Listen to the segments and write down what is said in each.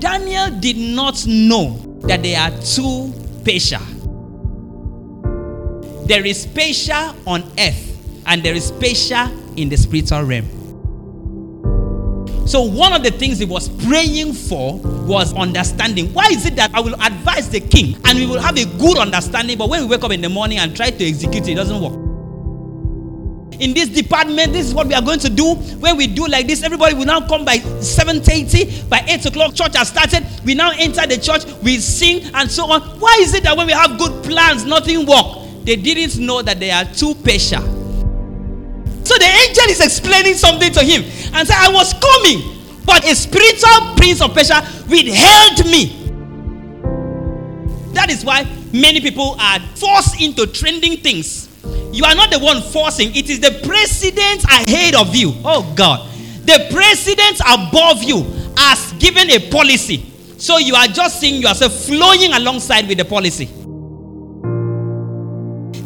Daniel did not know that there are two Persia. There is Persia on earth, and there is Persia in the spiritual realm. So, one of the things he was praying for was understanding. Why is it that I will advise the king and we will have a good understanding, but when we wake up in the morning and try to execute it, it doesn't work? In this department, this is what we are going to do. When we do like this, everybody will now come by 7:30. By 8 o'clock, church has started. We now enter the church, we sing, and so on. Why is it that when we have good plans, nothing work? They didn't know that there are two Persia. So the angel is explaining something to him and said, I was coming, but a spiritual prince of Persia withheld me. That is why many people are forced into trending things you are not the one forcing, it is the president ahead of you. Oh God. The president above you has given a policy. So you are just seeing yourself flowing alongside with the policy.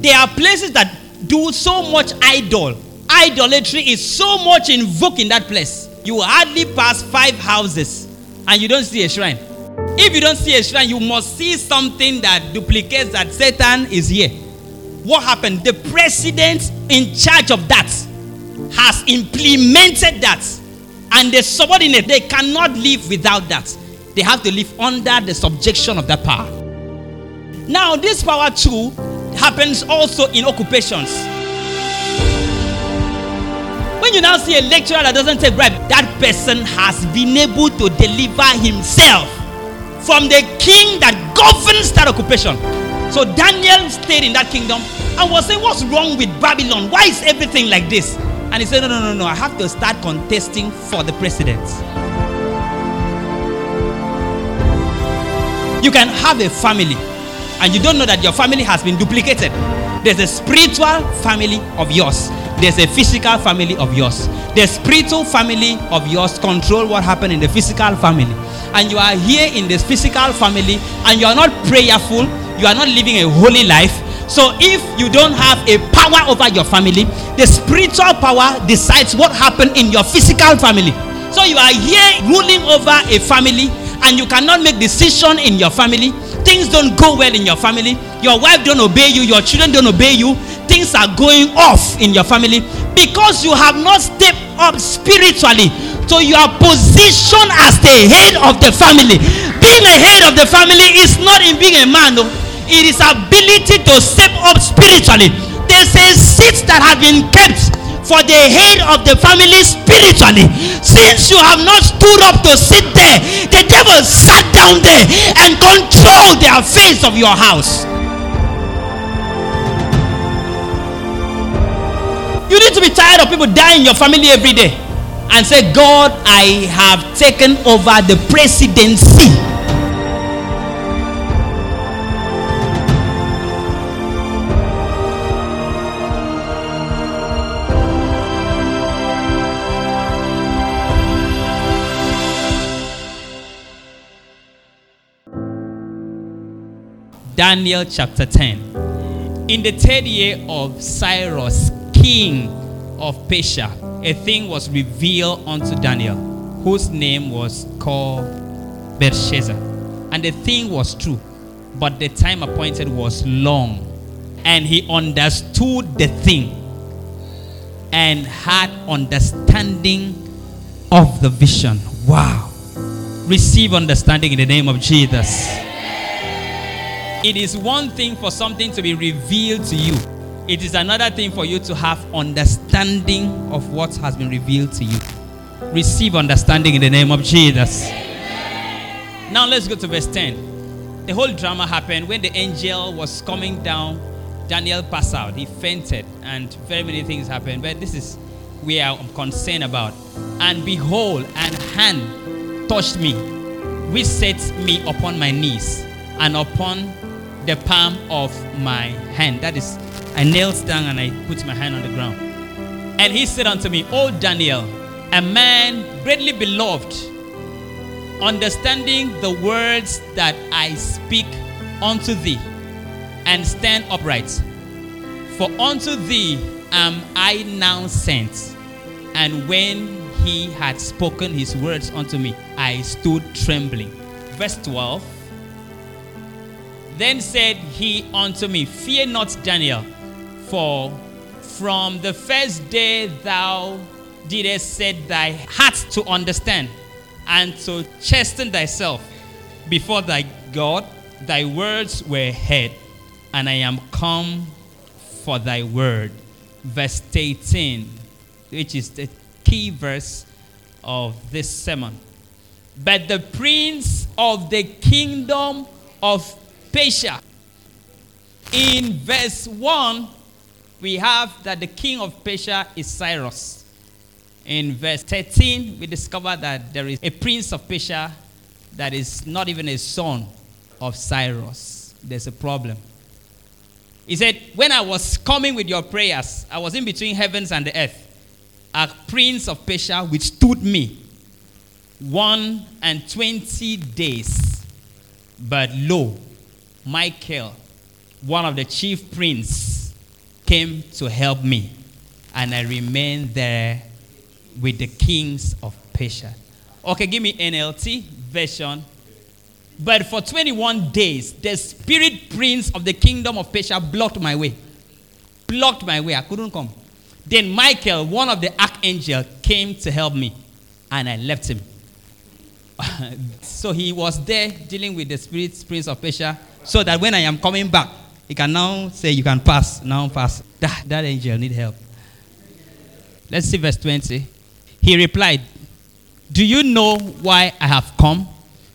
There are places that do so much idol. Idolatry is so much invoked in that place. You hardly pass five houses and you don't see a shrine. If you don't see a shrine, you must see something that duplicates that Satan is here what happened? The president in charge of that has implemented that. And the subordinate, they cannot live without that. They have to live under the subjection of that power. Now, this power too happens also in occupations. When you now see a lecturer that doesn't take bribe, that person has been able to deliver himself from the king that governs that occupation. So Daniel stayed in that kingdom and was saying, What's wrong with Babylon? Why is everything like this? And he said, No, no, no, no. I have to start contesting for the president. You can have a family and you don't know that your family has been duplicated. There's a spiritual family of yours. There's a physical family of yours. The spiritual family of yours control what happened in the physical family. And you are here in this physical family and you are not prayerful you are not living a holy life. So if you don't have a power over your family, the spiritual power decides what happened in your physical family. So you are here ruling over a family and you cannot make decision in your family. Things don't go well in your family. Your wife don't obey you, your children don't obey you. Things are going off in your family because you have not stepped up spiritually to your position as the head of the family. Being a head of the family is not in being a man. No it is ability to step up spiritually. There's a seat that have been kept for the head of the family spiritually. Since you have not stood up to sit there, the devil sat down there and controlled the affairs of your house. You need to be tired of people dying in your family every day and say, God, I have taken over the presidency Daniel chapter 10. In the third year of Cyrus, king of Persia, a thing was revealed unto Daniel, whose name was called Belteshazzar. And the thing was true, but the time appointed was long. And he understood the thing and had understanding of the vision. Wow. Receive understanding in the name of Jesus. It is one thing for something to be revealed to you, it is another thing for you to have understanding of what has been revealed to you. Receive understanding in the name of Jesus. Now let's go to verse 10. The whole drama happened when the angel was coming down. Daniel passed out. He fainted, and very many things happened. But this is where I'm concerned about. And behold, an hand touched me, which set me upon my knees and upon the palm of my hand. That is, I knelt down and I put my hand on the ground. And he said unto me, O Daniel, a man greatly beloved, understanding the words that I speak unto thee, and stand upright. For unto thee am I now sent. And when he had spoken his words unto me, I stood trembling verse 12. Then said he unto me, Fear not, Daniel, for from the first day thou didst set thy heart to understand and to chasten thyself before thy God, thy words were heard, and I am come for thy word. Verse 18, which is the key verse of this sermon. But the prince of the kingdom of Persia. In verse 1, we have that the king of Persia is Cyrus. In verse 13, we discover that there is a prince of Persia that is not even a son of Cyrus. There's a problem. He said, When I was coming with your prayers, I was in between heavens and the earth. A prince of Persia withstood me one and twenty days. But lo, Michael, one of the chief princes, came to help me, and I remained there with the kings of Persia. Okay, give me NLT version. But for 21 days, the spirit prince of the kingdom of Persia blocked my way. Blocked my way. I couldn't come. Then Michael, one of the archangels, came to help me, and I left him. so he was there dealing with the spirit prince of Persia, so that when I am coming back, he can now say, You can pass, now pass. That, that angel need help. Let's see verse 20. He replied, Do you know why I have come?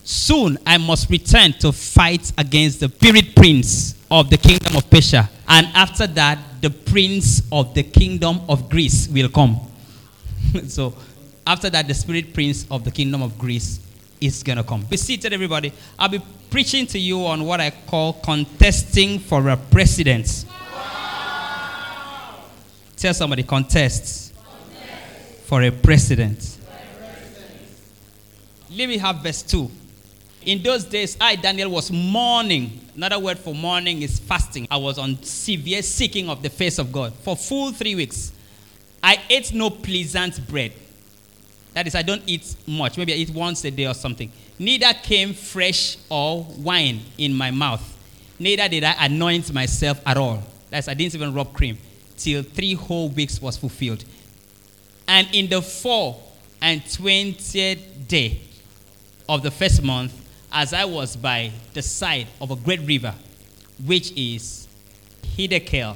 Soon I must return to fight against the spirit prince of the kingdom of Persia. And after that, the prince of the kingdom of Greece will come. so, after that, the spirit prince of the kingdom of Greece is going to come. Be seated, everybody. I'll be preaching to you on what I call contesting for a president. Wow. Tell somebody, contest, contest. for a president. Let me have verse 2. In those days, I, Daniel, was mourning. Another word for mourning is fasting. I was on severe seeking of the face of God for full three weeks. I ate no pleasant bread. That is, I don't eat much. Maybe I eat once a day or something. Neither came fresh or wine in my mouth. Neither did I anoint myself at all. That's, I didn't even rub cream till three whole weeks was fulfilled. And in the four and twentieth day of the first month, as I was by the side of a great river, which is Hiddekel,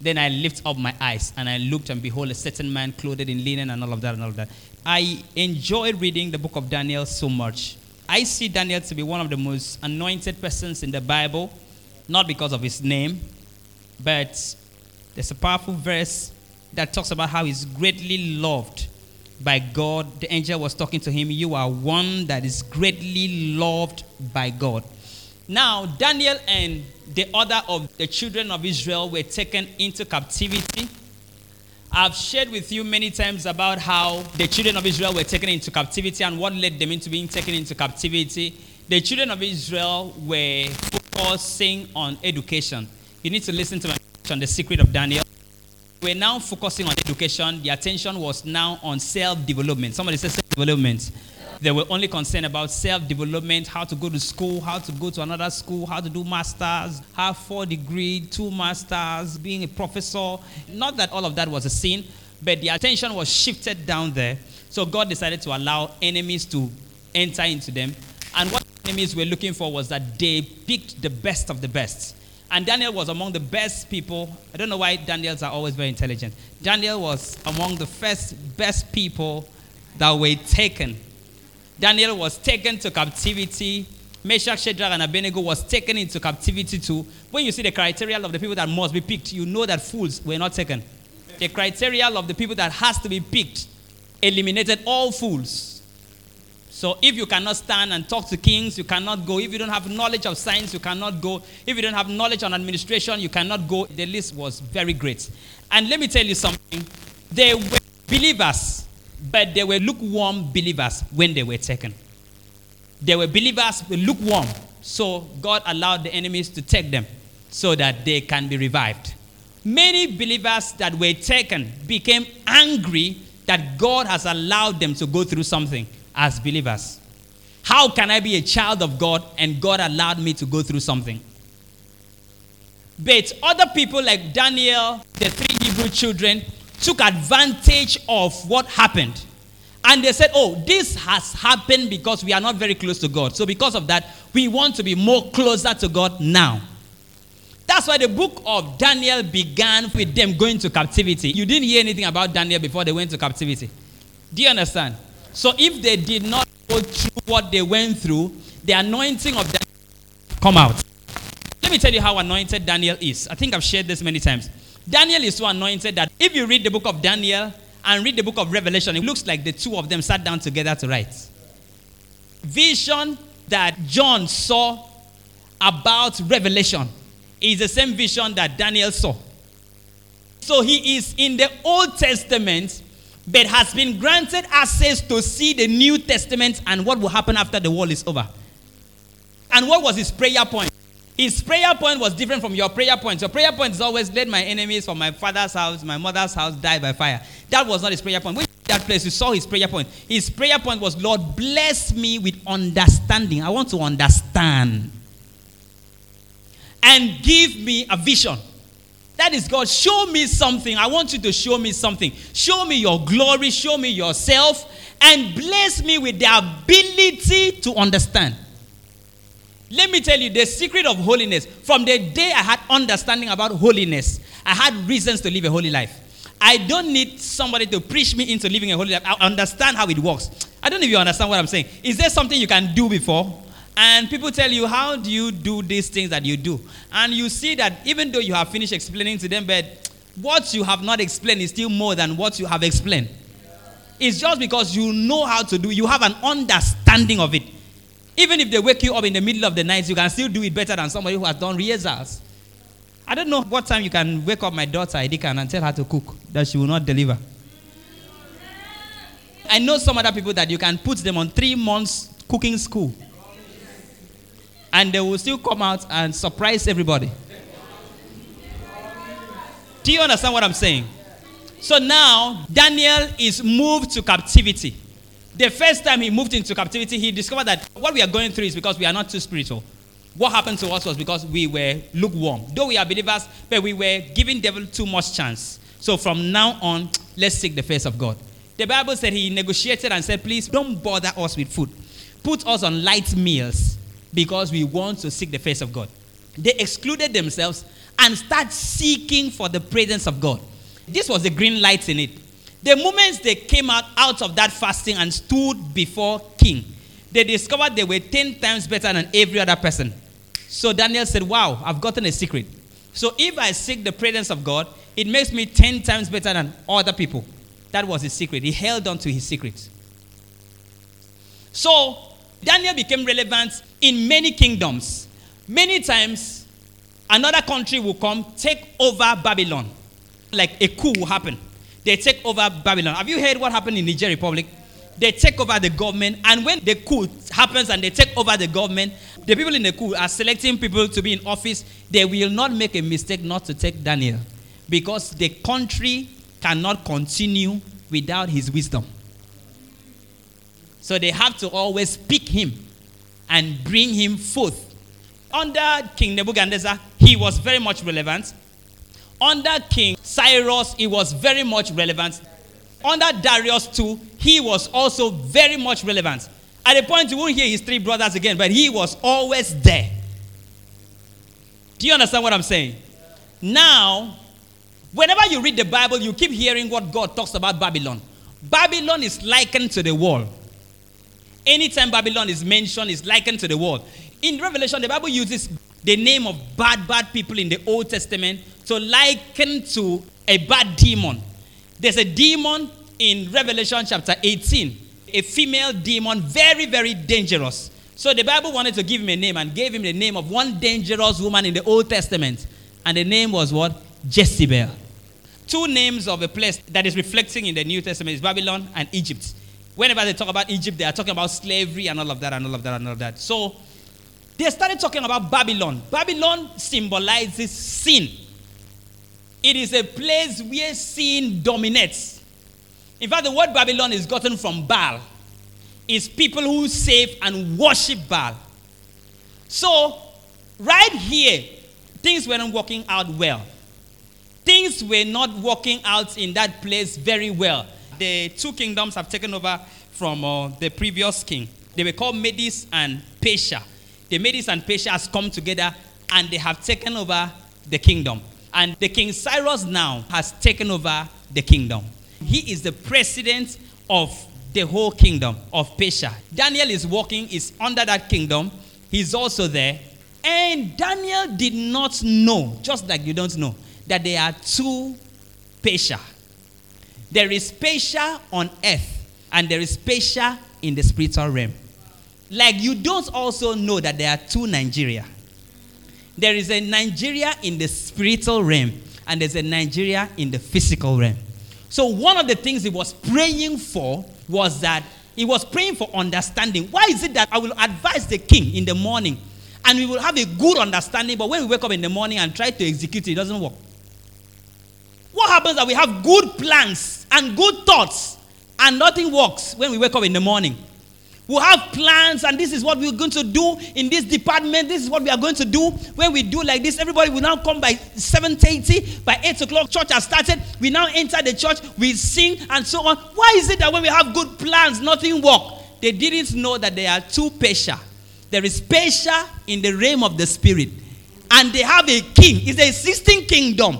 then I lift up my eyes and I looked, and behold, a certain man clothed in linen and all of that and all of that. I enjoy reading the book of Daniel so much. I see Daniel to be one of the most anointed persons in the Bible, not because of his name, but there's a powerful verse that talks about how he's greatly loved by God. The angel was talking to him, You are one that is greatly loved by God. Now, Daniel and the other of the children of Israel were taken into captivity. I've shared with you many times about how the children of Israel were taken into captivity and what led them into being taken into captivity. The children of Israel were focusing on education. You need to listen to my on the secret of Daniel. We're now focusing on education. The attention was now on self development. Somebody says self development. They were only concerned about self development, how to go to school, how to go to another school, how to do masters, have four degree, two masters, being a professor. Not that all of that was a sin, but the attention was shifted down there. So God decided to allow enemies to enter into them. And what enemies were looking for was that they picked the best of the best. And Daniel was among the best people. I don't know why Daniels are always very intelligent. Daniel was among the first best people that were taken. Daniel was taken to captivity. Meshach, Shadrach, and Abednego was taken into captivity too. When you see the criteria of the people that must be picked, you know that fools were not taken. The criteria of the people that has to be picked eliminated all fools. So if you cannot stand and talk to kings, you cannot go. If you don't have knowledge of science, you cannot go. If you don't have knowledge on administration, you cannot go. The list was very great. And let me tell you something. They were believers, but they were lukewarm believers when they were taken. They were believers lukewarm. So God allowed the enemies to take them so that they can be revived. Many believers that were taken became angry that God has allowed them to go through something as believers. How can I be a child of God and God allowed me to go through something? But other people like Daniel, the three Hebrew children, took advantage of what happened. And they said, Oh, this has happened because we are not very close to God. So, because of that, we want to be more closer to God now. That's why the book of Daniel began with them going to captivity. You didn't hear anything about Daniel before they went to captivity. Do you understand? So, if they did not go through what they went through, the anointing of Daniel come out. Let me tell you how anointed Daniel is. I think I've shared this many times. Daniel is so anointed that if you read the book of Daniel and read the book of Revelation, it looks like the two of them sat down together to write. Vision that John saw about Revelation is the same vision that Daniel saw. So he is in the Old Testament, but has been granted access to see the New Testament and what will happen after the world is over. And what was his prayer point? His prayer point was different from your prayer point. Your prayer point is always, let my enemies from my father's house, my mother's house die by fire. That was not his prayer point. When that place, you saw his prayer point. His prayer point was, Lord, bless me with understanding. I want to understand. And give me a vision. That is God. Show me something. I want you to show me something. Show me your glory. Show me yourself. And bless me with the ability to understand. Let me tell you the secret of holiness. From the day I had understanding about holiness, I had reasons to live a holy life. I don't need somebody to preach me into living a holy life. I understand how it works. I don't know if you understand what I'm saying. Is there something you can do before? And people tell you, How do you do these things that you do? And you see that even though you have finished explaining to them, but what you have not explained is still more than what you have explained. It's just because you know how to do, you have an understanding of it. Even if they wake you up in the middle of the night, you can still do it better than somebody who has done rehearsals. I don't know what time you can wake up my daughter, Edikan, and tell her to cook, that she will not deliver. I know some other people that you can put them on three months cooking school. And they will still come out and surprise everybody. Do you understand what I'm saying? So now, Daniel is moved to captivity. The first time he moved into captivity, he discovered that what we are going through is because we are not too spiritual. What happened to us was because we were lukewarm. Though we are believers, but we were giving devil too much chance. So from now on, let's seek the face of God. The Bible said he negotiated and said, please don't bother us with food. Put us on light meals because we want to seek the face of God. They excluded themselves and start seeking for the presence of God. This was the green light in it. The moment they came out, out of that fasting and stood before king, they discovered they were 10 times better than every other person. So Daniel said, Wow, I've gotten a secret. So if I seek the presence of God, it makes me 10 times better than other people. That was his secret. He held on to his secret. So Daniel became relevant in many kingdoms. Many times, another country will come, take over Babylon. Like a coup will happen they take over Babylon. Have you heard what happened in Niger Republic? They take over the government, and when the coup happens and they take over the government, the people in the coup are selecting people to be in office. They will not make a mistake not to take Daniel because the country cannot continue without his wisdom. So they have to always pick him and bring him forth. Under King Nebuchadnezzar, he was very much relevant. Under King Cyrus, it was very much relevant. Under Darius too, he was also very much relevant. At a point, you won't hear his three brothers again, but he was always there. Do you understand what I'm saying? Now, whenever you read the Bible, you keep hearing what God talks about Babylon. Babylon is likened to the world. Anytime Babylon is mentioned, is likened to the world. In Revelation, the Bible uses the name of bad, bad people in the Old Testament to liken to a bad demon. There's a demon in Revelation chapter 18, a female demon, very, very dangerous. So the Bible wanted to give him a name and gave him the name of one dangerous woman in the Old Testament. And the name was what? Jezebel. Two names of a place that is reflecting in the New Testament is Babylon and Egypt. Whenever they talk about Egypt, they are talking about slavery and all of that and all of that and all of that. So they started talking about Babylon. Babylon symbolizes sin. It is a place where sin dominates. In fact, the word Babylon is gotten from Baal. is people who save and worship Baal. So, right here, things weren't working out well. Things were not working out in that place very well. The two kingdoms have taken over from uh, the previous king. They were called Medes and Persia. The Medes and Persia has come together and they have taken over the kingdom. And the King Cyrus now has taken over the kingdom. He is the president of the whole kingdom of Persia. Daniel is walking, is under that kingdom. He's also there. And Daniel did not know, just like you don't know, that there are two Persia. There is Persia on earth, and there is Persia in the spiritual realm. Like you don't also know that there are two Nigeria. There is a Nigeria in the spiritual realm, and there's a Nigeria in the physical realm. So, one of the things he was praying for was that he was praying for understanding. Why is it that I will advise the king in the morning and we will have a good understanding, but when we wake up in the morning and try to execute it, it doesn't work? What happens that we have good plans and good thoughts and nothing works when we wake up in the morning? We'll have plans, and this is what we're going to do in this department. This is what we are going to do. When we do like this, everybody will now come by 7:30. By 8 o'clock, church has started. We now enter the church, we sing, and so on. Why is it that when we have good plans, nothing work? They didn't know that there are two Persia. There is Persia in the realm of the spirit, and they have a king. It's an existing kingdom.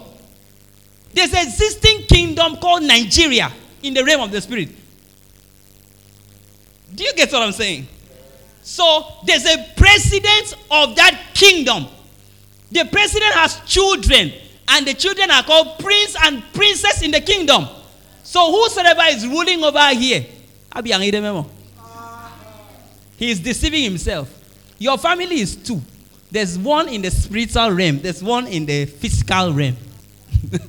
There's an existing kingdom called Nigeria in the realm of the spirit. Do you get what I'm saying? So there's a president of that kingdom. The president has children, and the children are called prince and princess in the kingdom. So whosoever is ruling over here, he is deceiving himself. Your family is two. There's one in the spiritual realm, there's one in the physical realm.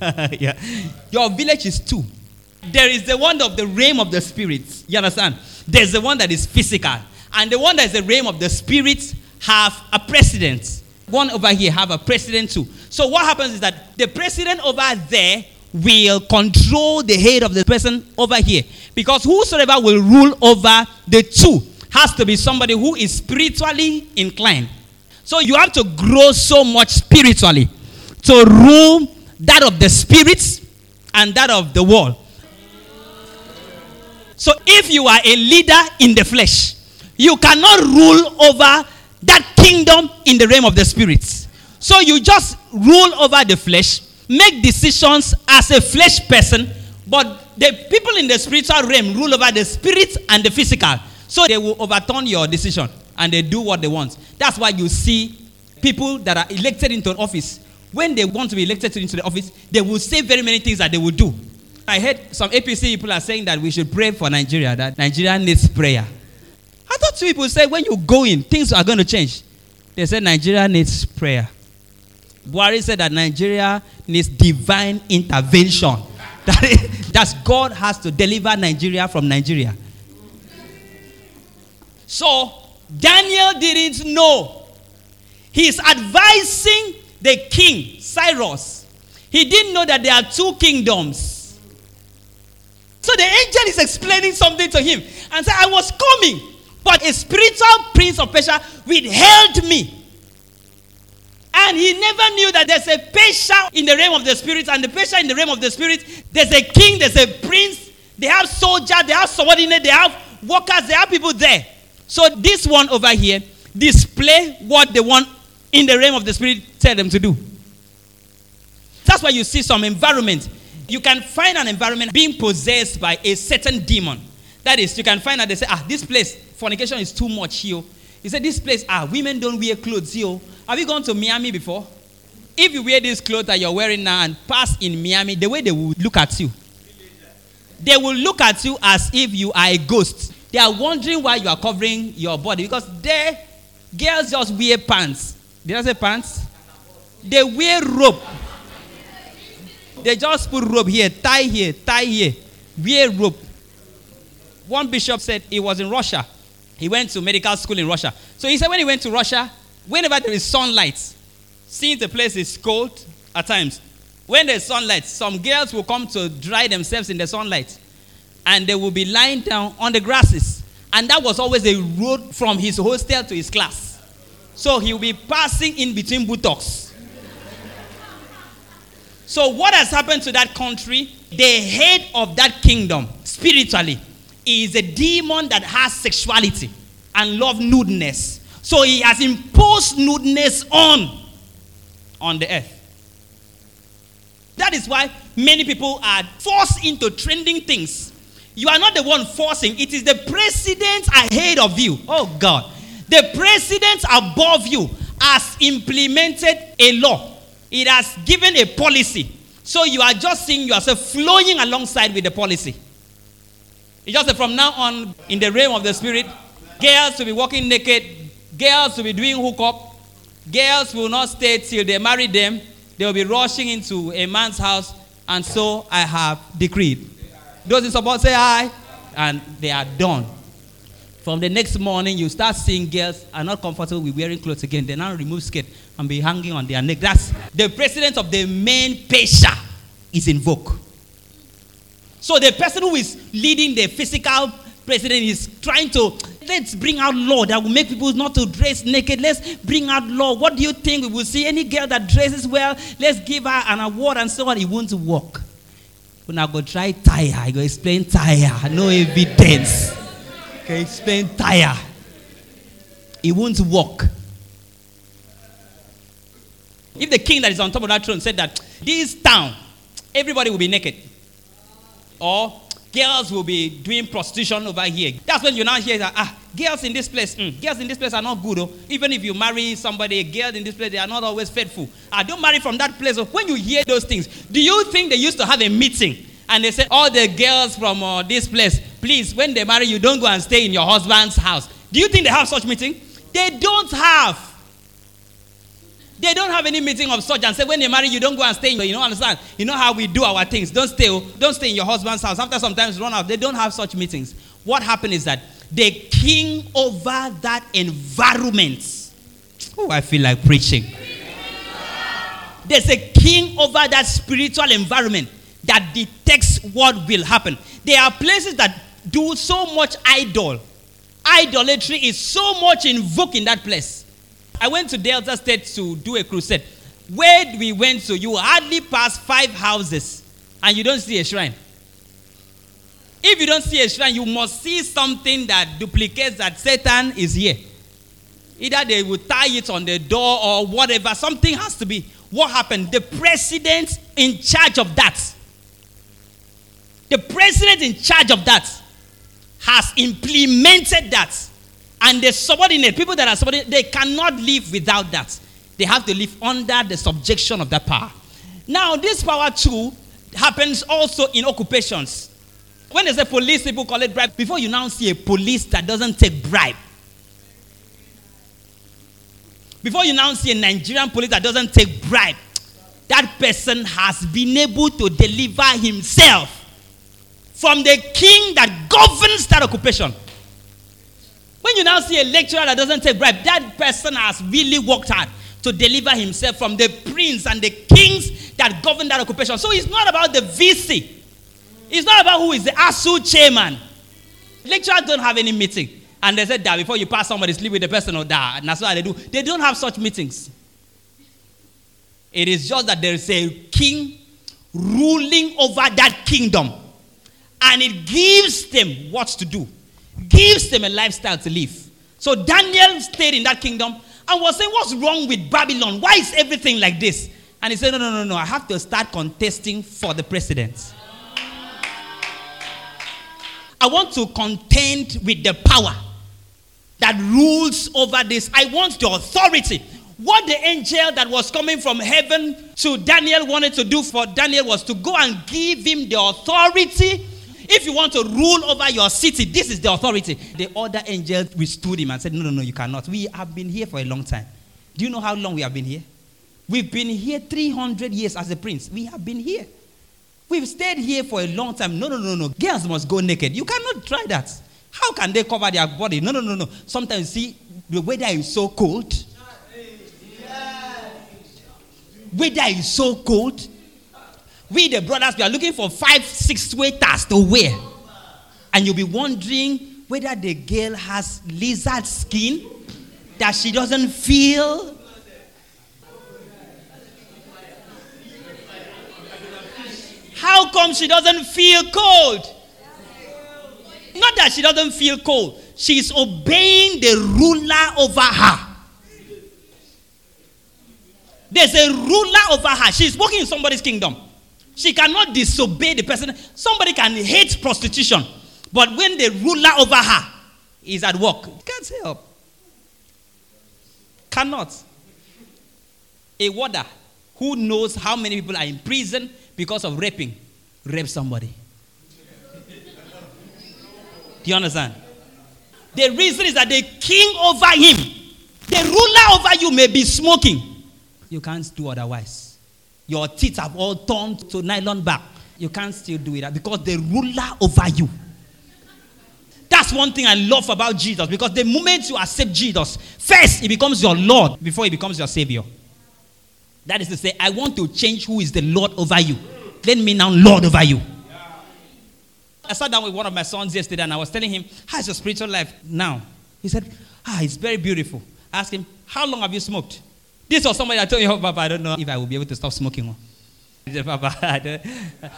yeah. Your village is two. There is the one of the realm of the spirits. You understand? There's the one that is physical. And the one that is the realm of the spirits have a president. One over here have a president too. So what happens is that the president over there will control the head of the person over here. Because whosoever will rule over the two has to be somebody who is spiritually inclined. So you have to grow so much spiritually to rule that of the spirits and that of the world. So if you are a leader in the flesh, you cannot rule over that kingdom in the realm of the spirits. So you just rule over the flesh, make decisions as a flesh person, but the people in the spiritual realm rule over the spirit and the physical. So they will overturn your decision and they do what they want. That's why you see people that are elected into office. When they want to be elected into the office, they will say very many things that they will do. I heard some APC people are saying that we should pray for Nigeria, that Nigeria needs prayer. I thought two people said when you go in, things are going to change. They said Nigeria needs prayer. Buhari said that Nigeria needs divine intervention. That is, that God has to deliver Nigeria from Nigeria. So Daniel didn't know. He's advising the king, Cyrus. He didn't know that there are two kingdoms. So the angel is explaining something to him and said, I was coming, but a spiritual prince of Persia withheld me. And he never knew that there's a Persia in the realm of the spirit, and the Persia in the realm of the spirit, there's a king, there's a prince, they have soldiers, they have subordinates, they have workers, they have people there. So this one over here display what the one in the realm of the spirit tell them to do. That's why you see some environment you can find an environment being possessed by a certain demon. That is, you can find that they say, ah, this place, fornication is too much here. He said, this place, ah, women don't wear clothes here. Have you gone to Miami before? If you wear this clothes that you're wearing now and pass in Miami, the way they will look at you, they will look at you as if you are a ghost. They are wondering why you are covering your body because they girls just wear pants. Did I say pants? They wear rope. They just put rope here, tie here, tie here, wear rope. One bishop said he was in Russia. He went to medical school in Russia. So he said when he went to Russia, whenever there is sunlight, since the place is cold at times, when there's sunlight, some girls will come to dry themselves in the sunlight. And they will be lying down on the grasses. And that was always a road from his hostel to his class. So he will be passing in between buttocks. So, what has happened to that country? The head of that kingdom, spiritually, is a demon that has sexuality and love nudeness. So, he has imposed nudeness on on the earth. That is why many people are forced into trending things. You are not the one forcing, it is the president ahead of you. Oh God. The president above you has implemented a law, it has given a policy. So you are just seeing yourself flowing alongside with the policy. It's just that from now on, in the realm of the spirit, girls will be walking naked, girls will be doing hookup, girls will not stay till they marry them, they will be rushing into a man's house, and so I have decreed. Those in support say hi, and they are done. From the next morning, you start seeing girls are not comfortable with wearing clothes again. They now remove skirt and be hanging on their neck. That's the president of the main Persia is invoked. So the person who is leading the physical president is trying to let's bring out law that will make people not to dress naked. Let's bring out law. What do you think? We will see any girl that dresses well, let's give her an award and so on. It won't work. When I go try tire, I go explain tire. No evidence. Okay, explain tire. It won't work. If the king that is on top of that throne said that this town, everybody will be naked. Or girls will be doing prostitution over here. That's when you now hear that, ah, girls in this place, mm, girls in this place are not good. Oh. Even if you marry somebody, a girl in this place, they are not always faithful. Ah, don't marry from that place. Oh. When you hear those things, do you think they used to have a meeting and they said, all the girls from uh, this place, please, when they marry you, don't go and stay in your husband's house. Do you think they have such meeting? They don't have. They don't have any meeting of such and say when they marry you don't go and stay you know understand? You know how we do our things. Don't stay don't stay in your husband's house. After sometimes run out. They don't have such meetings. What happened is that the king over that environment. Oh I feel like preaching. There's a king over that spiritual environment that detects what will happen. There are places that do so much idol. Idolatry is so much invoked in that place I went to Delta State to do a crusade. Where we went to, you hardly pass five houses and you don't see a shrine. If you don't see a shrine, you must see something that duplicates that Satan is here. Either they will tie it on the door or whatever. Something has to be. What happened? The president in charge of that, the president in charge of that has implemented that and the subordinate, people that are subordinate, they cannot live without that. They have to live under the subjection of that power. Now, this power too happens also in occupations. When they say police, people call it bribe. Before you now see a police that doesn't take bribe, before you now see a Nigerian police that doesn't take bribe, that person has been able to deliver himself from the king that governs that occupation. When you now see a lecturer that doesn't take bribe, that person has really worked hard to deliver himself from the prince and the kings that govern that occupation. So it's not about the VC. It's not about who is the ASUU chairman. Lecturers don't have any meeting. And they said that before you pass somebody, sleep with the person or that. And that's what they do. They don't have such meetings. It is just that there is a king ruling over that kingdom. And it gives them what to do gives them a lifestyle to live. So Daniel stayed in that kingdom and was saying, What's wrong with Babylon? Why is everything like this? And he said, No, no, no, no. I have to start contesting for the president. I want to contend with the power that rules over this. I want the authority. What the angel that was coming from heaven to Daniel wanted to do for Daniel was to go and give him the authority if you want to rule over your city, this is the authority. The other angel withstood him and said, No, no, no, you cannot. We have been here for a long time. Do you know how long we have been here? We've been here 300 years as a prince. We have been here. We've stayed here for a long time. No, no, no, no. Girls must go naked. You cannot try that. How can they cover their body? No, no, no, no. Sometimes, see, the weather is so cold. Weather is so cold. We, the brothers, we are looking for five, six sweaters to wear. And you'll be wondering whether the girl has lizard skin that she doesn't feel. How come she doesn't feel cold? Not that she doesn't feel cold, she's obeying the ruler over her. There's a ruler over her. She's working in somebody's kingdom. She cannot disobey the person. Somebody can hate prostitution, but when the ruler over her is at work, can't help. Cannot. A warder who knows how many people are in prison because of raping, rape somebody. Do you understand? The reason is that the king over him, the ruler over you may be smoking. You can't do otherwise. Your teeth have all turned to nylon back. You can't still do it because the ruler over you. That's one thing I love about Jesus because the moment you accept Jesus, first he becomes your Lord before he becomes your Savior. That is to say, I want to change who is the Lord over you. Let me now Lord over you. I sat down with one of my sons yesterday and I was telling him, How's your spiritual life now? He said, Ah, it's very beautiful. I asked him, How long have you smoked? This was somebody I told you, oh, Papa, I don't know if I will be able to stop smoking. Papa,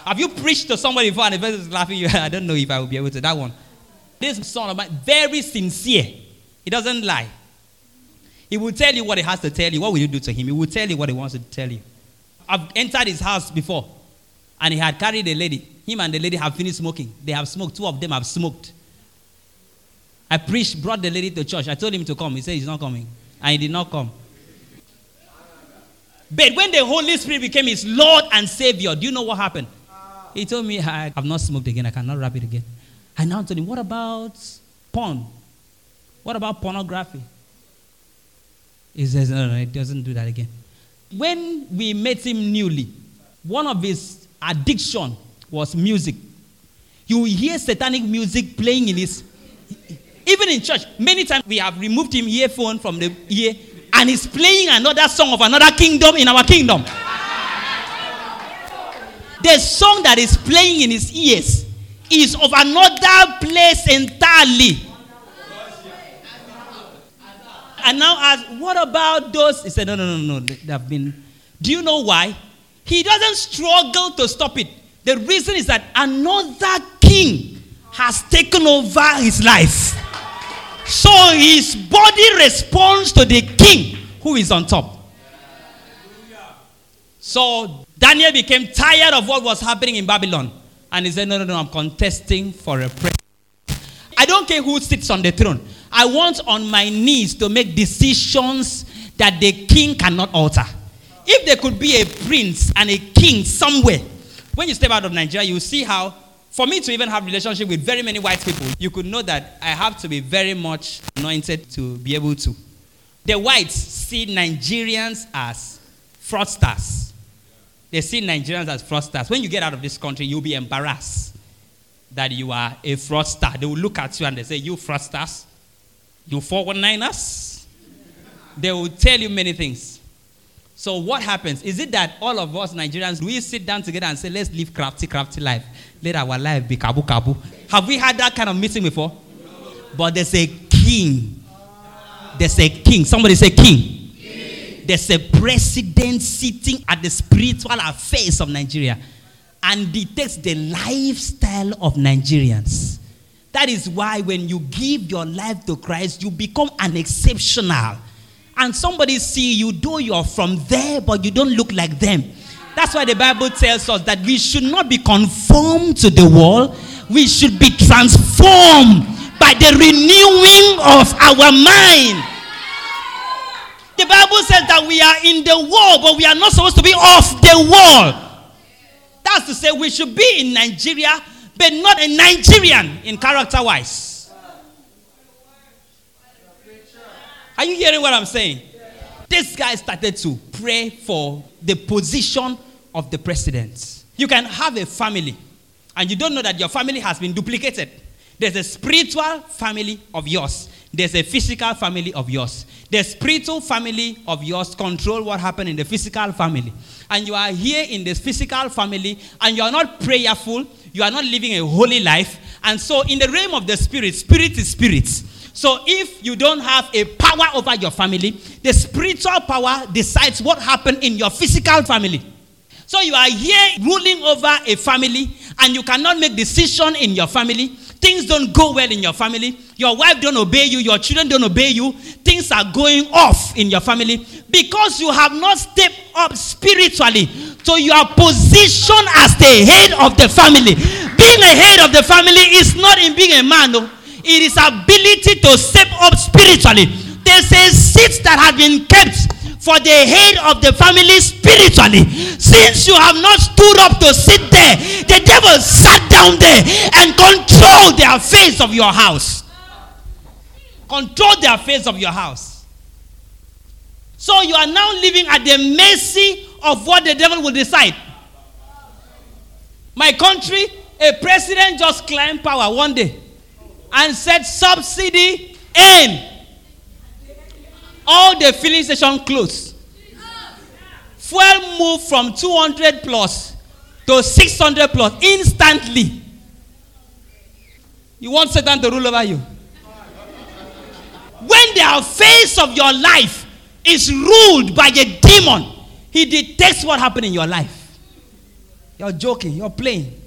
have you preached to somebody before and the person is laughing? You, I don't know if I will be able to. That one. This son of mine, very sincere. He doesn't lie. He will tell you what he has to tell you. What will you do to him? He will tell you what he wants to tell you. I've entered his house before, and he had carried a lady. Him and the lady have finished smoking. They have smoked. Two of them have smoked. I preached, brought the lady to church. I told him to come. He said he's not coming. And he did not come. But when the Holy Spirit became his Lord and Savior, do you know what happened? Ah. He told me, I have not smoked again. I cannot rap it again. I now told him, What about porn? What about pornography? He says, No, no, it doesn't do that again. When we met him newly, one of his addiction was music. You hear satanic music playing in his even in church, many times we have removed him earphone from the ear and he's playing another song of another kingdom in our kingdom. The song that is playing in his ears is of another place entirely. And now ask, what about those? He said, no, no, no, no. They have been. Do you know why? He doesn't struggle to stop it. The reason is that another king has taken over his life. So his body responds to the king who is on top. So Daniel became tired of what was happening in Babylon. And he said, No, no, no, I'm contesting for a president. I don't care who sits on the throne. I want on my knees to make decisions that the king cannot alter. If there could be a prince and a king somewhere, when you step out of Nigeria, you see how, for me to even have relationship with very many white people, you could know that I have to be very much anointed to be able to. The whites see Nigerians as fraudsters. They see Nigerians as fraudsters. When you get out of this country, you'll be embarrassed that you are a fraudster. They will look at you and they say, You fraudsters, you 419ers. They will tell you many things. So, what happens? Is it that all of us Nigerians, we sit down together and say, Let's live crafty, crafty life? Let our life be kabu kabu. Have we had that kind of meeting before? But there's a king there's a king. Somebody say king. king. There's a president sitting at the spiritual affairs of Nigeria and dictates the lifestyle of Nigerians. That is why when you give your life to Christ, you become an exceptional. And somebody see you, though you're from there, but you don't look like them. That's why the Bible tells us that we should not be conformed to the world, we should be transformed by the renewing of our mind. The Bible says that we are in the world, but we are not supposed to be off the world. That's to say, we should be in Nigeria, but not a Nigerian in character wise. Are you hearing what I'm saying? This guy started to pray for the position of the president. You can have a family, and you don't know that your family has been duplicated. There's a spiritual family of yours. There's a physical family of yours. The spiritual family of yours control what happened in the physical family. And you are here in this physical family and you are not prayerful, you are not living a holy life, And so, in the realm of the spirit, spirit is spirit. So, if you don't have a power over your family, the spiritual power decides what happened in your physical family. So, you are here ruling over a family, and you cannot make decision in your family. Things don't go well in your family. Your wife don't obey you. Your children don't obey you. Things are going off in your family because you have not stepped up spiritually to your position as the head of the family. Being a head of the family is not in being a man. No. It is ability to step up spiritually. There's a seat that has been kept for the head of the family spiritually. Since you have not stood up to sit there, the devil sat down there and controlled the affairs of your house. Control the affairs of your house. So you are now living at the mercy of what the devil will decide. My country, a president just climbed power one day and said subsidy end. All the filling station closed. Fuel moved from 200 plus to 600 plus instantly. You want Satan to rule over you? When the face of your life is ruled by a demon, he detects what happened in your life. You're joking, you're playing.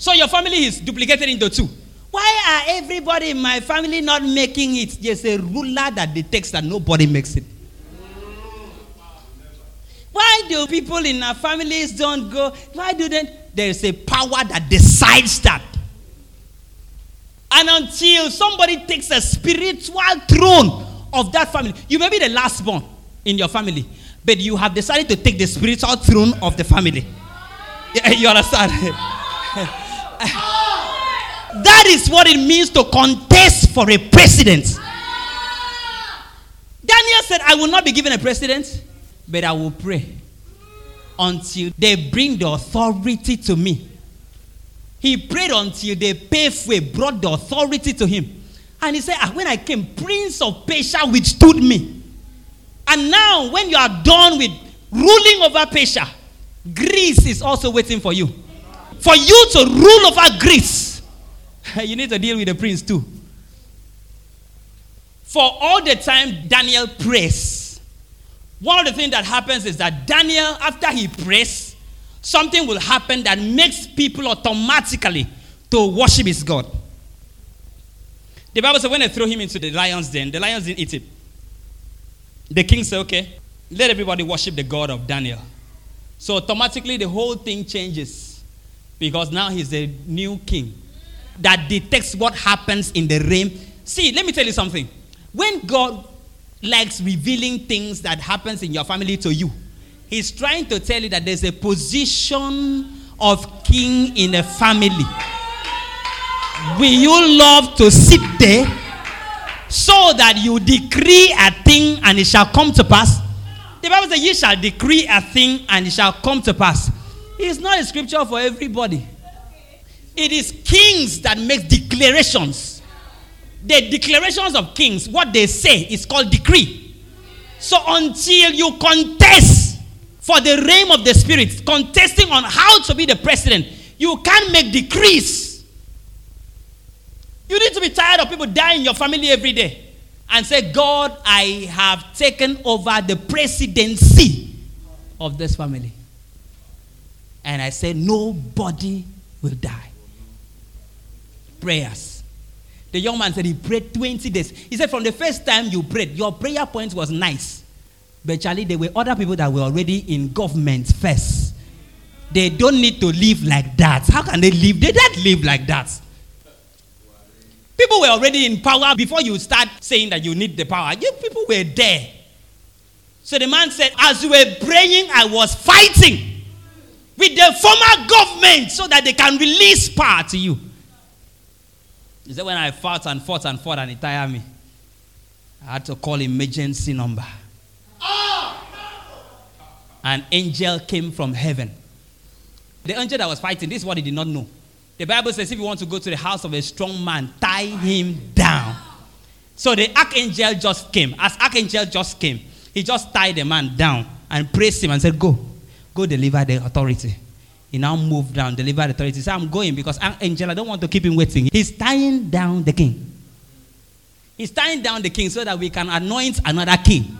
So your family is duplicated into two. Why are everybody in my family not making it? There's a ruler that detects that nobody makes it. Why do people in our families don't go? Why do they? There's a power that decides that. And until somebody takes a spiritual throne of that family, you may be the last born in your family, but you have decided to take the spiritual throne of the family. You understand? That is what it means to contest for a president. Daniel said, I will not be given a president, but I will pray until they bring the authority to me. He prayed until the pathway brought the authority to him. And he said, ah, When I came, Prince of Persia withstood me. And now, when you are done with ruling over Persia, Greece is also waiting for you. For you to rule over Greece, you need to deal with the prince too. For all the time Daniel prays, one of the things that happens is that Daniel, after he prays, something will happen that makes people automatically to worship his God. The Bible says when they throw him into the lion's den, the lions didn't eat him. The king said, okay, let everybody worship the God of Daniel. So automatically the whole thing changes because now he's a new king that detects what happens in the realm. See, let me tell you something. When God likes revealing things that happens in your family to you, He's trying to tell you that there's a position of king in a family. Will you love to sit there so that you decree a thing and it shall come to pass? The Bible says, You shall decree a thing and it shall come to pass. It's not a scripture for everybody. It is kings that make declarations. The declarations of kings, what they say is called decree. So until you contest for the realm of the spirit, contesting on how to be the president, you can't make decrees. You need to be tired of people dying in your family every day and say, God, I have taken over the presidency of this family. And I said, nobody will die prayers. The young man said he prayed 20 days. He said, From the first time you prayed, your prayer point was nice. But Charlie, there were other people that were already in government first. They don't need to live like that. How can they live? They don't live like that. People were already in power before you start saying that you need the power. You people were there. So the man said, As you were praying, I was fighting with the former government so that they can release power to you. He said, when I fought and fought and fought and it tired me, I had to call emergency number. An angel came from heaven. The angel that was fighting, this is what he did not know. The Bible says if you want to go to the house of a strong man, tie him down. So the archangel just came. As archangel just came, he just tied the man down and praised him and said, Go, go deliver the authority. He now moved down, delivered the authority. He said, I'm going because Angel, I don't want to keep him waiting. He's tying down the king. He's tying down the king so that we can anoint another king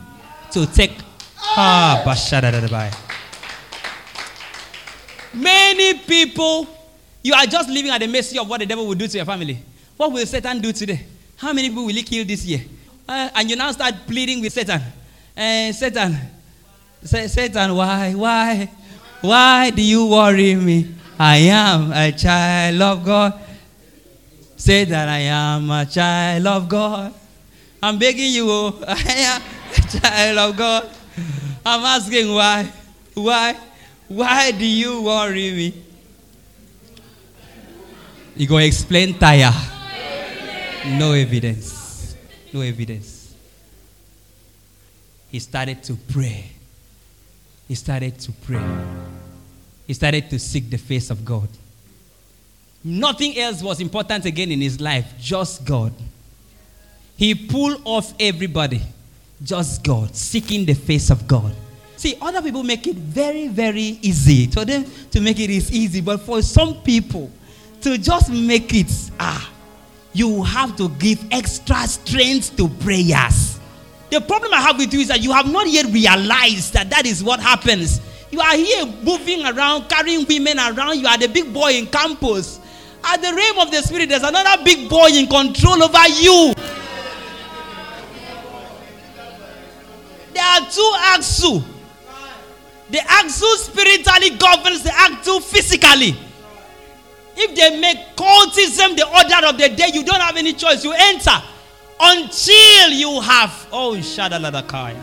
to take. Ah, Many people, you are just living at the mercy of what the devil will do to your family. What will Satan do today? How many people will he kill this year? Uh, and you now start pleading with Satan. Uh, Satan, Satan, why, why, why do you worry me? I am a child of God. Say that I am a child of God. I'm begging you, oh, I am a child of God. I'm asking why, why, why do you worry me? You go explain tire. No evidence. No evidence. He started to pray. He started to pray. He started to seek the face of God. Nothing else was important again in his life, just God. He pulled off everybody, just God, seeking the face of God. See, other people make it very, very easy. For them to make it is easy, but for some people to just make it, ah, you have to give extra strength to prayers. The problem I have with you is that you have not yet realized that that is what happens. You are here moving around, carrying women around. You are the big boy in campus. At the realm of the spirit, there's another big boy in control over you. There are two Aksu. The Aksu spiritually governs the Aksu physically. If they make cultism the order of the day, you don't have any choice. You enter until you have. Oh, Shadaladakaya.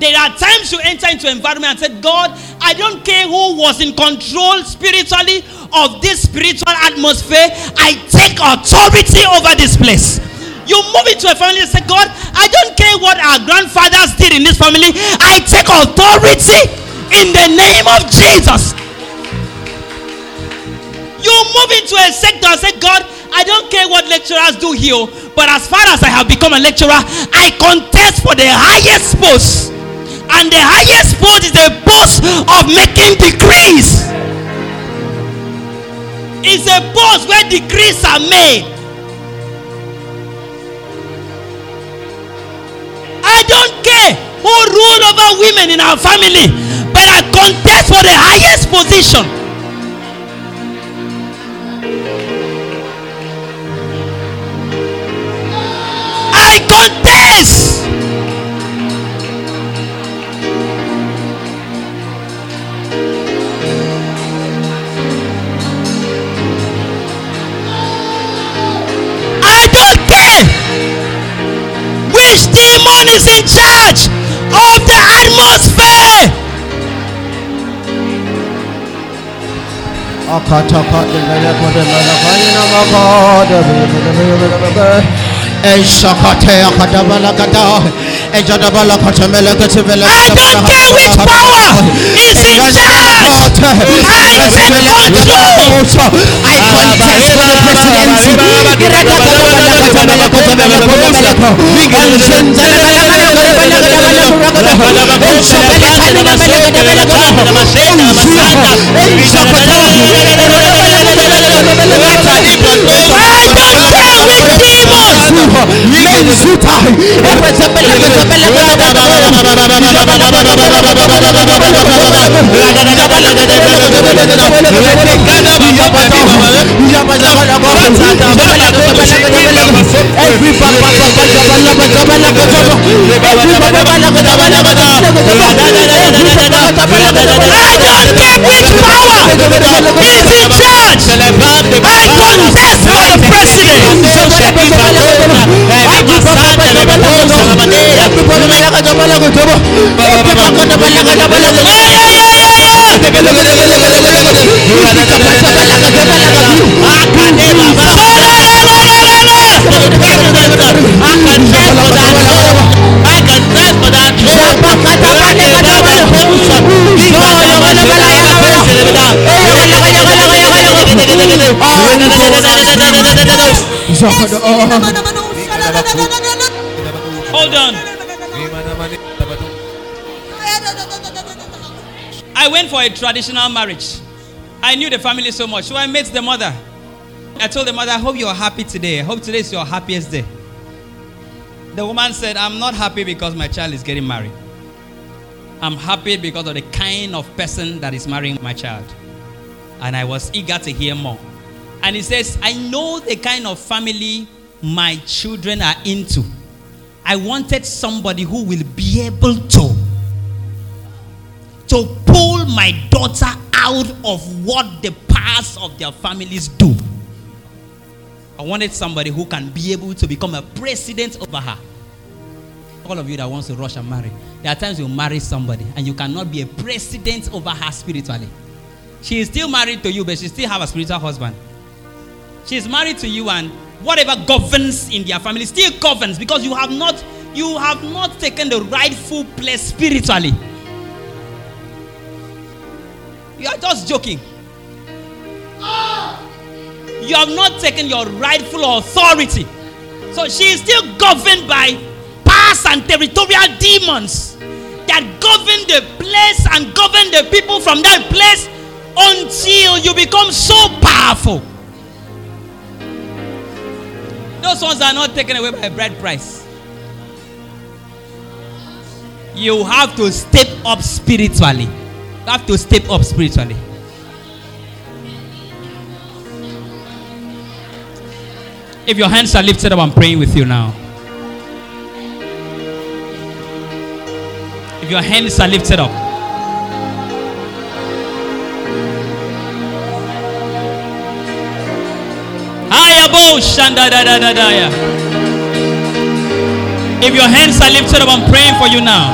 There are times you enter into environment and say, God, I don't care who was in control spiritually of this spiritual atmosphere. I take authority over this place. You move into a family and say, God, I don't care what our grandfathers did in this family. I take authority in the name of Jesus. You move into a sector and say, God, I don't care what lecturers do here, but as far as I have become a lecturer, I contest for the highest post. And the highest post is the post of making decrees. It's a post where decrees are made. I don't care who rule over women in our family, but I contest for the highest position. I contest. I don't care which demon is in charge of the atmosphere. Eshakate akadabalagada. Ejadabalakatamela katamela. I don't care which power is in charge. I. I contest for the. Which power is in charge? I contest for president. Hold on. I went for a traditional marriage. I knew the family so much, so I met the mother. I told the mother, I hope you're happy today. I hope today is your happiest day. The woman said, I'm not happy because my child is getting married. I'm happy because of the kind of person that is marrying my child. And I was eager to hear more. And he says, I know the kind of family my children are into. I wanted somebody who will be able to to pull my daughter out of what the past of their families do. I wanted somebody who can be able to become a president over her. All of you that wants to rush and marry, there are times you marry somebody and you cannot be a president over her spiritually. She is still married to you, but she still have a spiritual husband. She is married to you, and whatever governs in their family still governs because you have not you have not taken the rightful place spiritually. You are just joking. You have not taken your rightful authority. So she is still governed by past and territorial demons that govern the place and govern the people from that place until you become so powerful. Those ones are not taken away by bread price. You have to step up spiritually. You have to step up spiritually. If your hands are lifted up, I'm praying with you now. If your hands are lifted up, Oh, if your hands are lifted up, I'm praying for you now.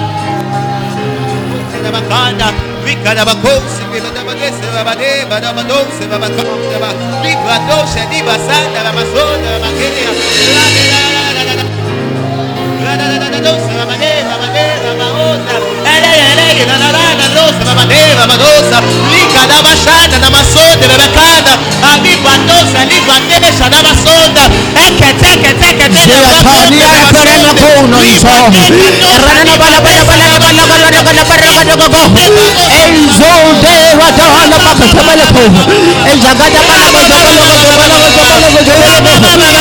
Aleluya, la la la la rosa, la manera, la dosa, lica, la bachata, la masonda, la bacana, a mi bandosa, li bandesa, la masonda, eque, teque, teque, teque, la bacana, la masonda, uno hizo. Rana bala bala bala bala bala bala bala bala bala El show de Guadalajara para que se vaya con. El jagada para que se vaya con. El show de Guadalajara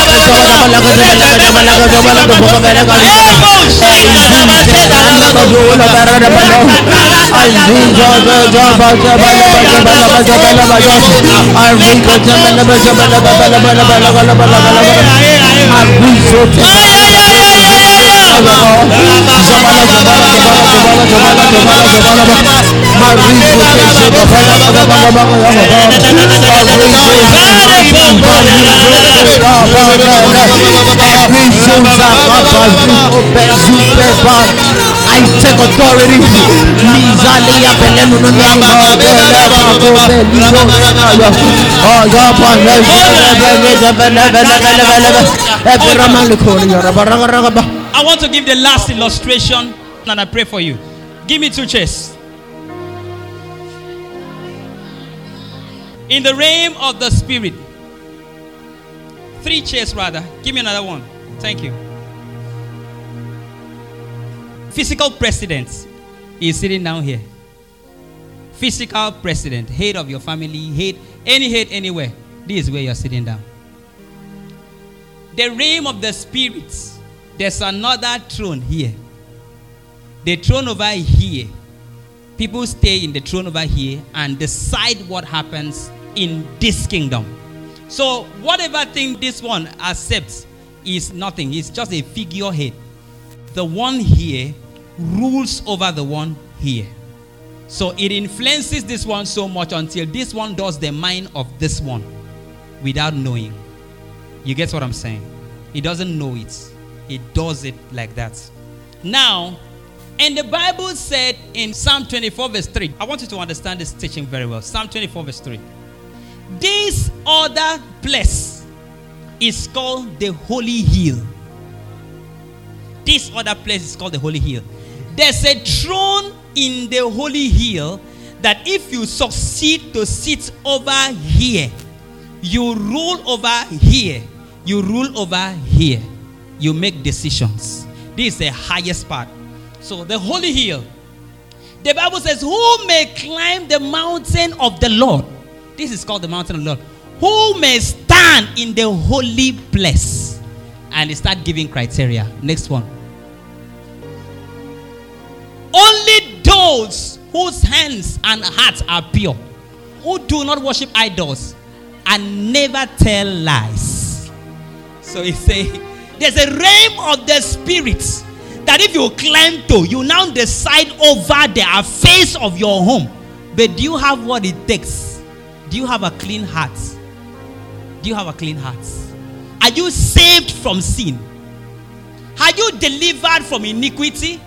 Open, super, bele bele bele bele bele bele. Ebra maliko ni ya raba raba raba. I want to give the last illustration and I pray for you. Give me two chairs. In the realm of the spirit, three chairs rather. Give me another one. Thank you. Physical president is sitting down here. Physical president, head of your family, head, any head anywhere. This is where you're sitting down. The realm of the spirits, there's another throne here. The throne over here. People stay in the throne over here and decide what happens in this kingdom. So, whatever thing this one accepts is nothing, it's just a figurehead. The one here rules over the one here. So, it influences this one so much until this one does the mind of this one without knowing. You get what I'm saying? He doesn't know it, he does it like that. Now, and the Bible said in Psalm 24, verse 3, I want you to understand this teaching very well. Psalm 24, verse 3. This other place is called the Holy Hill. This other place is called the Holy Hill. There's a throne in the Holy Hill that if you succeed to sit over here, you rule over here, you rule over here, you make decisions. This is the highest part. So, the Holy Hill. The Bible says, Who may climb the mountain of the Lord? This is called the mountain of the Lord. Who may stand in the holy place? And they start giving criteria. Next one. Whose hands and hearts are pure, who do not worship idols, and never tell lies. So he say, there's a realm of the spirit that if you climb to, you now decide over the affairs of your home. But do you have what it takes? Do you have a clean heart? Do you have a clean heart? Are you saved from sin? Are you delivered from iniquity?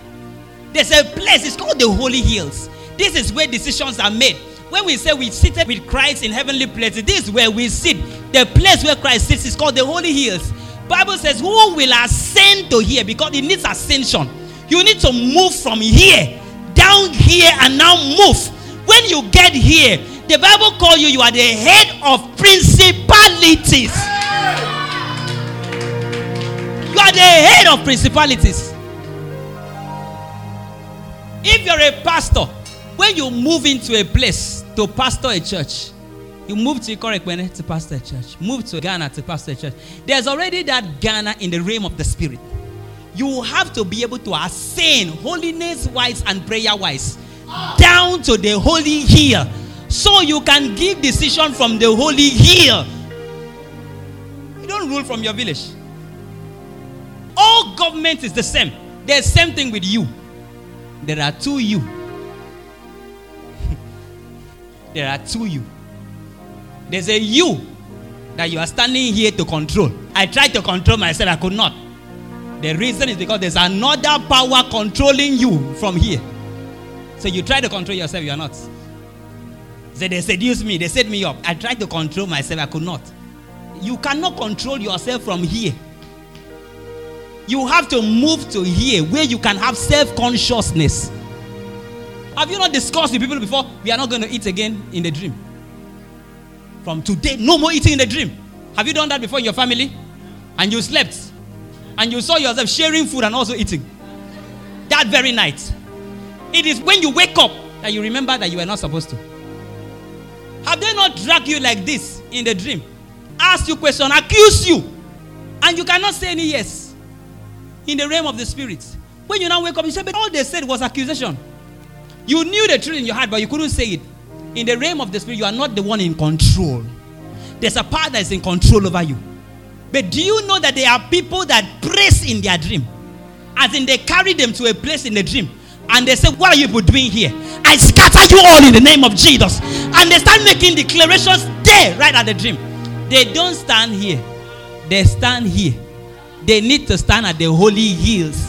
There's a place, it's called the Holy Hills. This is where decisions are made. When we say we seated with Christ in heavenly places, this is where we sit. The place where Christ sits is called the Holy Hills. Bible says, Who will ascend to here? Because it needs ascension. You need to move from here down here and now move. When you get here, the Bible call you, you are the head of principalities. You are the head of principalities. If you're a pastor, when you move into a place to pastor a church, you move to Ikot Ekpene to pastor a church, move to Ghana to pastor a church. There's already that Ghana in the realm of the spirit. You have to be able to ascend holiness wise and prayer wise down to the holy here so you can give decision from the holy here. You don't rule from your village. All government is the same. There's same thing with you. There are two you. There are two you. There's a you that you are standing here to control. I tried to control myself, I could not. The reason is because there's another power controlling you from here. So you try to control yourself, you are not. So they seduced me, they set me up. I tried to control myself, I could not. You cannot control yourself from here. You have to move to here where you can have self consciousness. Have you not discussed with people before? We are not going to eat again in the dream. From today, no more eating in the dream. Have you done that before in your family? And you slept. And you saw yourself sharing food and also eating. That very night. It is when you wake up that you remember that you were not supposed to. Have they not dragged you like this in the dream? Ask you question, accuse you, and you cannot say any yes in the realm of the spirit. When you now wake up, you say, but all they said was accusation. You knew the truth in your heart, but you couldn't say it. In the realm of the spirit, you are not the one in control. There's a power that is in control over you. But do you know that there are people that praise in their dream? As in, they carry them to a place in the dream. And they say, What are you doing here? I scatter you all in the name of Jesus. And they start making declarations there, right at the dream. They don't stand here, they stand here. They need to stand at the holy hills.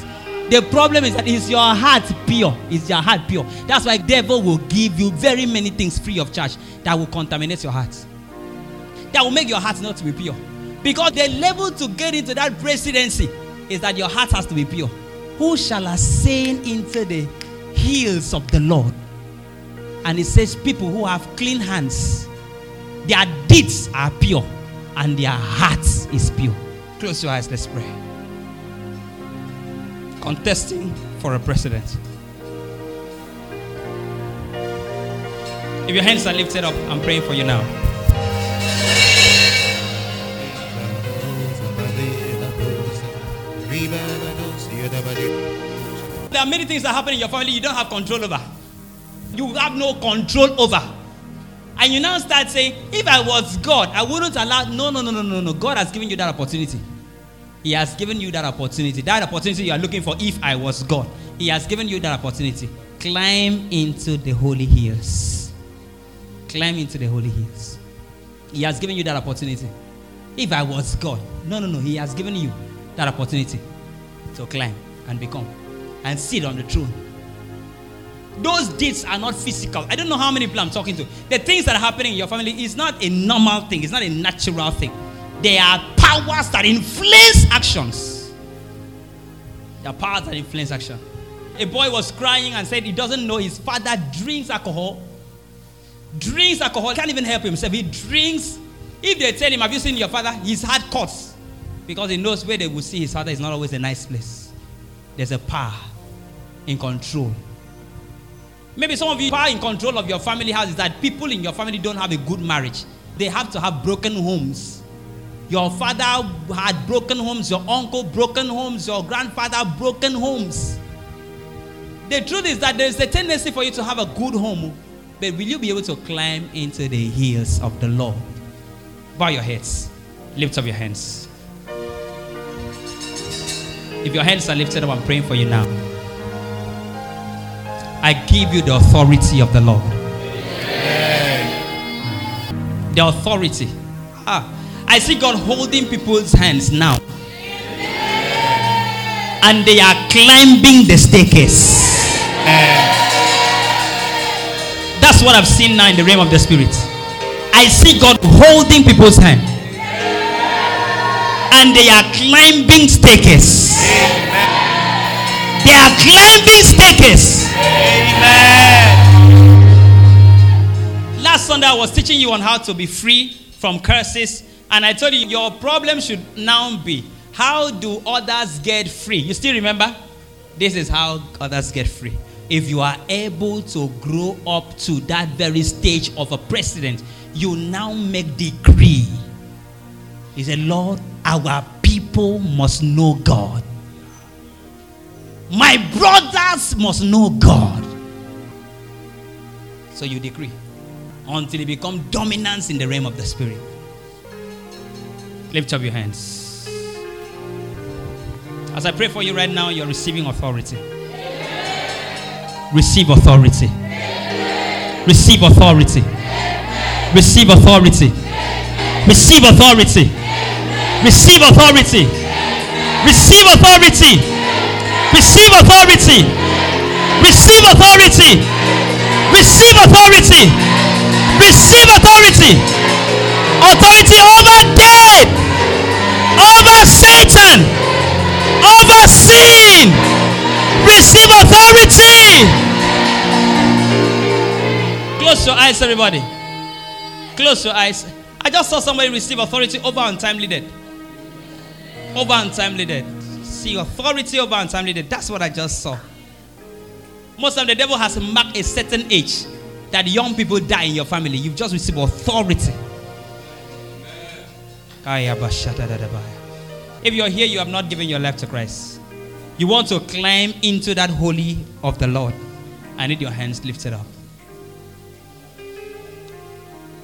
The problem is that is your heart pure? Is your heart pure? That's why devil will give you very many things free of charge that will contaminate your heart. That will make your heart not to be pure. Because the level to get into that presidency is that your heart has to be pure. Who shall ascend into the hills of the Lord? And it says, people who have clean hands, their deeds are pure, and their hearts is pure. Close your eyes, let's pray. Contesting for a president. If your hands are lifted up, I'm praying for you now. There are many things that happen in your family you don't have control over. You have no control over. And you now start saying, if I was God, I wouldn't allow. No, no, no, no, no, no. God has given you that opportunity. He has given you that opportunity. That opportunity you are looking for, if I was God. He has given you that opportunity. Climb into the holy hills. Climb into the holy hills. He has given you that opportunity. If I was God. No, no, no. He has given you that opportunity to climb and become and sit on the throne. Those deeds are not physical. I don't know how many people I'm talking to. The things that are happening in your family is not a normal thing, it's not a natural thing. They are powers that influence actions. There are powers that influence action. A boy was crying and said he doesn't know his father drinks alcohol. Drinks alcohol, can't even help himself. He drinks. If they tell him, Have you seen your father? He's had cuts because he knows where they will see his father is not always a nice place. There's a power in control. Maybe some of you are in control of your family house is that people in your family don't have a good marriage. They have to have broken homes. Your father had broken homes, your uncle broken homes, your grandfather broken homes. The truth is that there is a tendency for you to have a good home, but will you be able to climb into the hills of the Lord? Bow your heads, lift up your hands. If your hands are lifted up, I'm praying for you now. I give you the authority of the Lord. The authority. Ah, I see God holding people's hands now. And they are climbing the staircase. That's what I've seen now in the realm of the spirit. I see God holding people's hand. And they are climbing staircase. They are climbing staircase. Last Sunday, I was teaching you on how to be free from curses. And I told you your problem should now be how do others get free? You still remember? This is how others get free. If you are able to grow up to that very stage of a president, you now make decree. He said, Lord, our people must know God. My brothers must know God. So you decree until you become dominance in the realm of the spirit. Lift up your hands. As I pray for you right now, you're receiving authority. Receive authority. Receive authority. Receive authority. Receive authority. Receive authority. Receive authority. Receive authority. Receive authority. Receive authority. Receive authority. Authority over death, over Satan, over sin. Receive authority. Close your eyes, everybody. Close your eyes. I just saw somebody receive authority over untimely death. Over untimely death. See authority over untimely death. That's what I just saw. Most of the devil has marked a certain age that young people die in your family. You've just received authority. If you're here, you have not given your life to Christ. You want to climb into that holy of the Lord. I need your hands lifted up.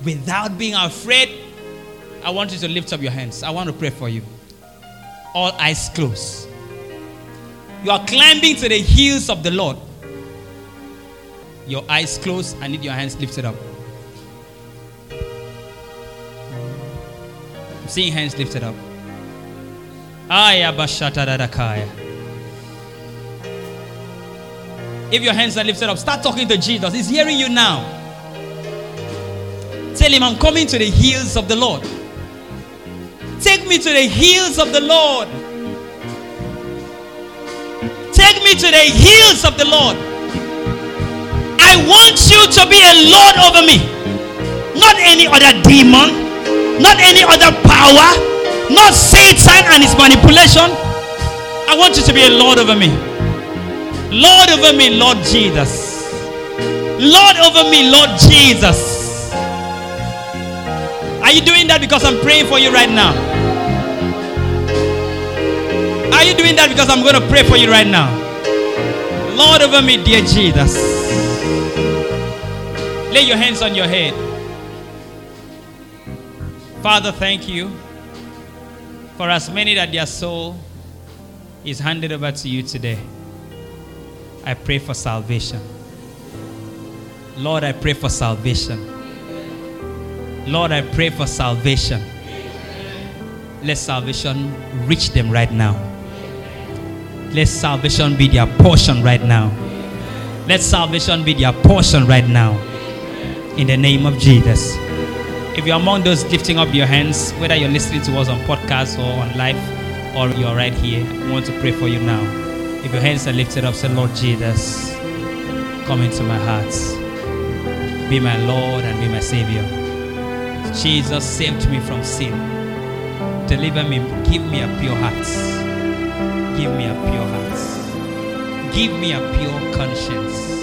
Without being afraid, I want you to lift up your hands. I want to pray for you. All eyes closed. You are climbing to the hills of the Lord. Your eyes closed. I need your hands lifted up. Seeing hands lifted up. If your hands are lifted up, start talking to Jesus. He's hearing you now. Tell him, I'm coming to the heels of the Lord. Take me to the heels of the Lord. Take me to the heels of the Lord. I want you to be a Lord over me, not any other demon, not any other power, not Satan and his manipulation. I want you to be a Lord over me. Lord over me, Lord Jesus. Lord over me, Lord Jesus. Are you doing that because I'm praying for you right now? Are you doing that because I'm going to pray for you right now? Lord over me, dear Jesus. Lay your hands on your head. Father, thank you for as many that their soul is handed over to you today. I pray for salvation. Lord, I pray for salvation. Lord, I pray for salvation. Let salvation reach them right now. Let salvation be their portion right now. Let salvation be their portion right now. In the name of Jesus. If you're among those lifting up your hands, whether you're listening to us on podcast or on live, or you're right here, I want to pray for you now. If your hands are lifted up, say, Lord Jesus, come into my heart. Be my Lord and be my Savior. Jesus saved me from sin. Deliver me. Give me a pure heart. Give me a pure heart. Give me a pure conscience.